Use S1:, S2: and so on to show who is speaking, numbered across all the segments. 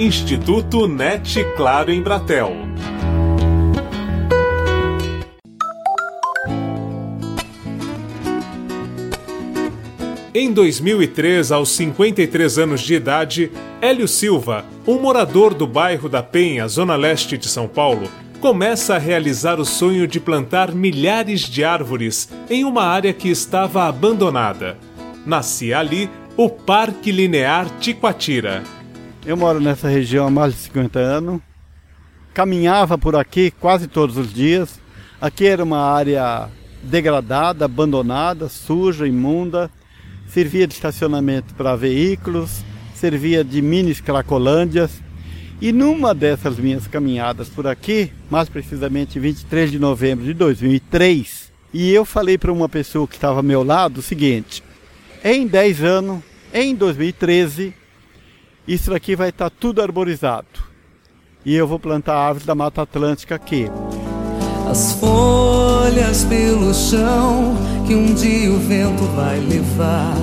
S1: Instituto NET Claro em Bratel. Em 2003, aos 53 anos de idade, Hélio Silva, um morador do bairro da Penha, zona leste de São Paulo, começa a realizar o sonho de plantar milhares de árvores em uma área que estava abandonada. Nascia ali o Parque Linear Tiquatira.
S2: Eu moro nessa região há mais de 50 anos. Caminhava por aqui quase todos os dias. Aqui era uma área degradada, abandonada, suja, imunda. Servia de estacionamento para veículos, servia de mini cracolândias. E numa dessas minhas caminhadas por aqui, mais precisamente 23 de novembro de 2003, e eu falei para uma pessoa que estava ao meu lado o seguinte: em 10 anos, em 2013, isso aqui vai estar tá tudo arborizado. E eu vou plantar árvores da Mata Atlântica aqui.
S3: As folhas pelo chão que um dia o vento vai levar.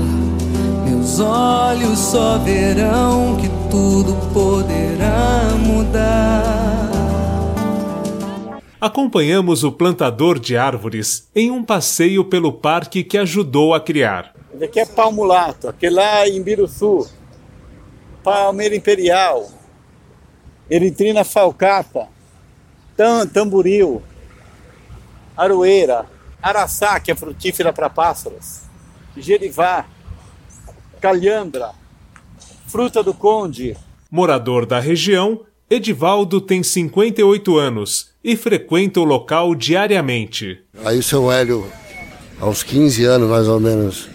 S3: Meus olhos só verão que tudo poderá mudar.
S1: Acompanhamos o plantador de árvores em um passeio pelo parque que ajudou a criar.
S2: Esse aqui é palmulato, aquele lá em Biruçu, palmeira imperial, eritrina falcata, tam, tamboril, aroeira, araçá, que é frutífera para pássaros, gerivá, calhandra, fruta do conde.
S1: Morador da região, Edivaldo tem 58 anos e frequenta o local diariamente.
S4: Aí o seu Hélio, aos 15 anos mais ou menos,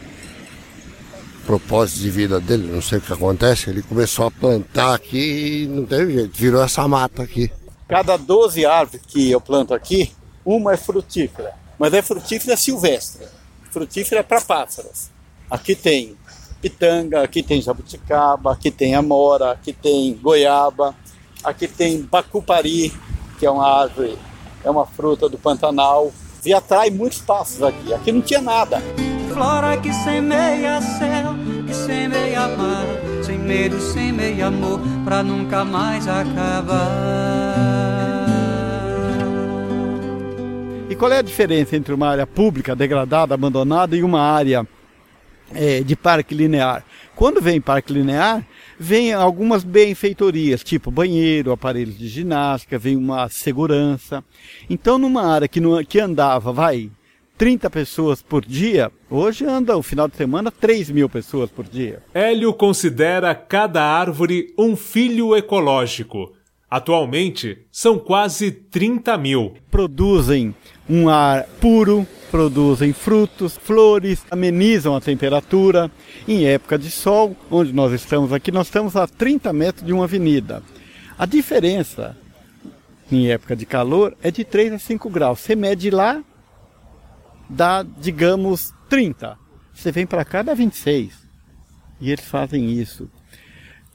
S4: propósito de vida dele, não sei o que acontece, ele começou a plantar aqui e não teve jeito, virou essa mata aqui.
S2: Cada 12 árvores que eu planto aqui, uma é frutífera, mas é frutífera silvestre, frutífera para pássaros. Aqui tem pitanga, aqui tem jabuticaba, aqui tem amora, aqui tem goiaba, aqui tem bacupari, que é uma árvore, é uma fruta do Pantanal, e atrai muitos pássaros aqui. Aqui não tinha nada.
S3: Flora que semeia céu, que semeia mar, sem medo, sem meio amor, pra nunca mais acabar.
S2: E qual é a diferença entre uma área pública, degradada, abandonada e uma área é, de parque linear? Quando vem parque linear, vem algumas benfeitorias, tipo banheiro, aparelhos de ginástica, vem uma segurança. Então, numa área que, não, que andava, vai, 30 pessoas por dia, hoje anda o final de semana 3 mil pessoas por dia.
S1: Hélio considera cada árvore um filho ecológico. Atualmente, são quase 30 mil.
S2: Produzem um ar puro, produzem frutos, flores, amenizam a temperatura. Em época de sol, onde nós estamos aqui, nós estamos a 30 metros de uma avenida. A diferença em época de calor é de 3 a 5 graus. Você mede lá, dá, digamos, 30. Você vem para cá, dá 26. E eles fazem isso.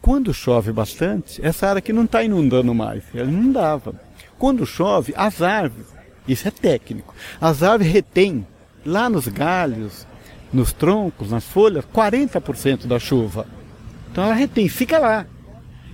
S2: Quando chove bastante, essa área aqui não está inundando mais. Ela não dava. Quando chove, as árvores, isso é técnico, as árvores retêm lá nos galhos, nos troncos, nas folhas, 40% da chuva. Então ela retém, fica lá.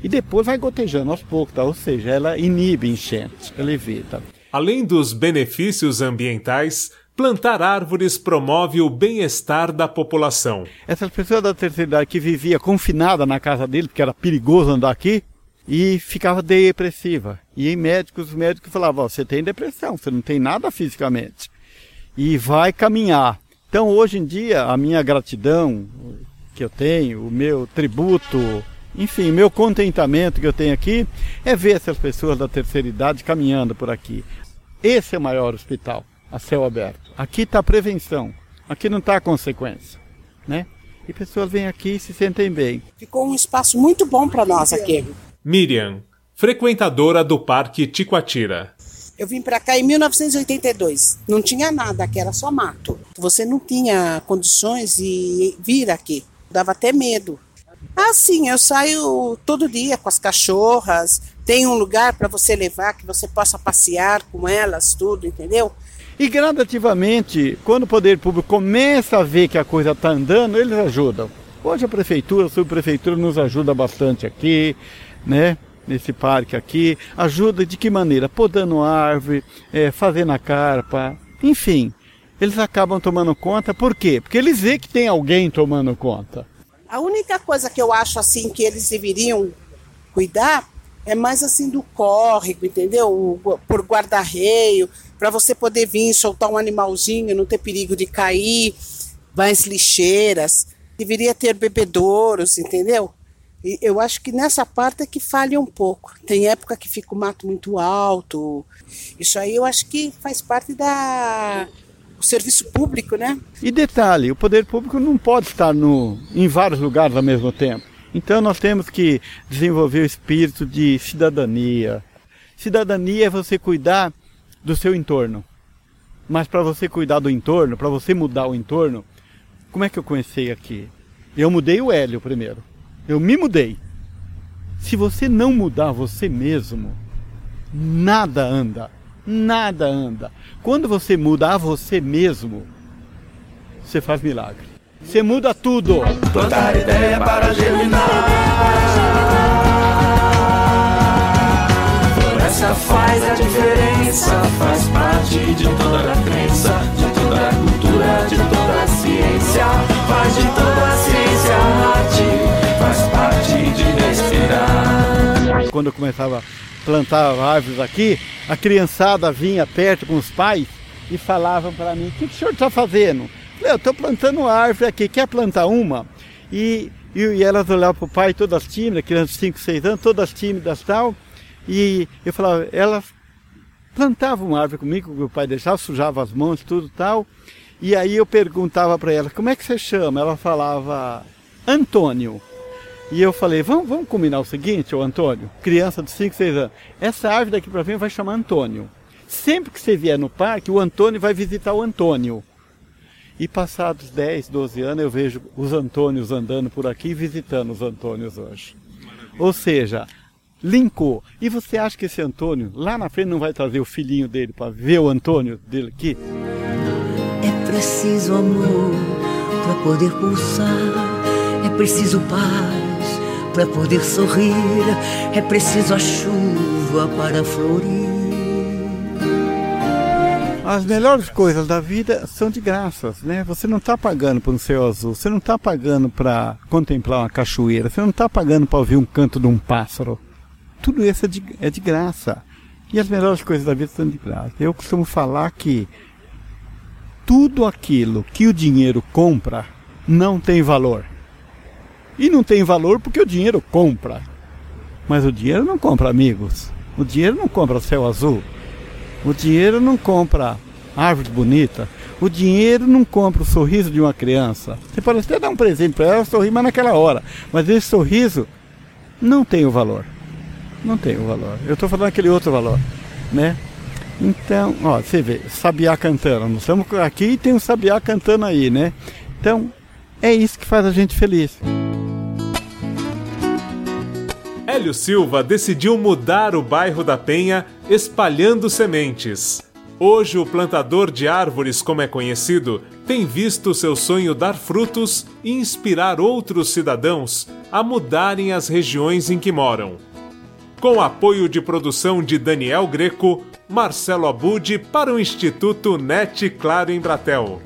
S2: E depois vai gotejando aos poucos, tá? ou seja, ela inibe enchente, ela evita.
S1: Além dos benefícios ambientais, Plantar árvores promove o bem-estar da população.
S2: Essas pessoas da terceira idade que vivia confinada na casa dele, porque era perigoso andar aqui, e ficava depressiva. E em médicos, os médicos falavam, você tem depressão, você não tem nada fisicamente. E vai caminhar. Então hoje em dia a minha gratidão que eu tenho, o meu tributo, enfim, meu contentamento que eu tenho aqui é ver essas pessoas da terceira idade caminhando por aqui. Esse é o maior hospital a céu aberto. Aqui está a prevenção, aqui não está a consequência, né? E pessoas vêm aqui e se sentem bem.
S5: Ficou um espaço muito bom para nós aqui.
S1: Miriam, frequentadora do Parque Ticoatira.
S5: Eu vim para cá em 1982. Não tinha nada, aqui era só mato. Você não tinha condições de vir aqui. Dava até medo. Ah, sim, eu saio todo dia com as cachorras. Tem um lugar para você levar que você possa passear com elas, tudo, entendeu?
S2: E gradativamente, quando o poder público começa a ver que a coisa está andando, eles ajudam. Hoje a prefeitura, a subprefeitura nos ajuda bastante aqui, né? Nesse parque aqui, ajuda de que maneira? Podando árvore, é, fazendo a carpa, enfim, eles acabam tomando conta, por quê? Porque eles veem que tem alguém tomando conta.
S5: A única coisa que eu acho assim que eles deveriam cuidar é mais assim do córrego, entendeu? Por guarda-reio, para você poder vir soltar um animalzinho, não ter perigo de cair, mais lixeiras. Deveria ter bebedouros, entendeu? E eu acho que nessa parte é que falha um pouco. Tem época que fica o mato muito alto. Isso aí eu acho que faz parte da o serviço público, né?
S2: E detalhe, o poder público não pode estar no, em vários lugares ao mesmo tempo. Então nós temos que desenvolver o espírito de cidadania. Cidadania é você cuidar do seu entorno. Mas para você cuidar do entorno, para você mudar o entorno, como é que eu comecei aqui? Eu mudei o Hélio primeiro. Eu me mudei. Se você não mudar você mesmo, nada anda. Nada anda. Quando você muda a você mesmo, você faz milagre. Você muda tudo. Plantar ideia para germinar. Floresta faz a diferença, faz parte de toda a crença, de toda a cultura, de toda a ciência, faz de toda a ciência arte, faz parte de respirar. Quando eu começava a plantar árvores aqui, a criançada vinha perto com os pais e falavam para mim: o que, que o senhor está fazendo? Eu estou plantando árvore aqui, quer plantar uma? E, e, e elas olhavam para o pai, todas tímidas, crianças de 5, 6 anos, todas tímidas e tal. E eu falava, elas plantavam uma árvore comigo, que o pai deixava, sujava as mãos, tudo tal. E aí eu perguntava para elas, como é que você chama? Ela falava, Antônio. E eu falei, vamos, vamos combinar o seguinte, ô Antônio, criança de 5, 6 anos, essa árvore daqui para frente vai chamar Antônio. Sempre que você vier no parque, o Antônio vai visitar o Antônio. E passados 10, 12 anos, eu vejo os Antônios andando por aqui visitando os Antônios hoje. Ou seja, linkou. E você acha que esse Antônio lá na frente não vai trazer o filhinho dele para ver o Antônio dele aqui?
S6: É preciso amor para poder pulsar, é preciso paz para poder sorrir, é preciso a chuva para florir.
S2: As melhores coisas da vida são de graças, né? Você não está pagando por um céu azul, você não está pagando para contemplar uma cachoeira, você não está pagando para ouvir um canto de um pássaro. Tudo isso é de, é de graça. E as melhores coisas da vida são de graça. Eu costumo falar que tudo aquilo que o dinheiro compra não tem valor. E não tem valor porque o dinheiro compra. Mas o dinheiro não compra amigos. O dinheiro não compra céu azul. O dinheiro não compra árvore bonita. O dinheiro não compra o sorriso de uma criança. Você pode até dar um presente para ela, sorrir, mas naquela hora. Mas esse sorriso não tem o valor. Não tem o valor. Eu estou falando aquele outro valor, né? Então, ó, você vê, sabiá cantando. Nós estamos aqui e tem um sabiá cantando aí, né? Então, é isso que faz a gente feliz.
S1: Hélio Silva decidiu mudar o bairro da Penha espalhando sementes. Hoje, o plantador de árvores, como é conhecido, tem visto seu sonho dar frutos e inspirar outros cidadãos a mudarem as regiões em que moram. Com apoio de produção de Daniel Greco, Marcelo Abude para o Instituto NET Claro em Bratel.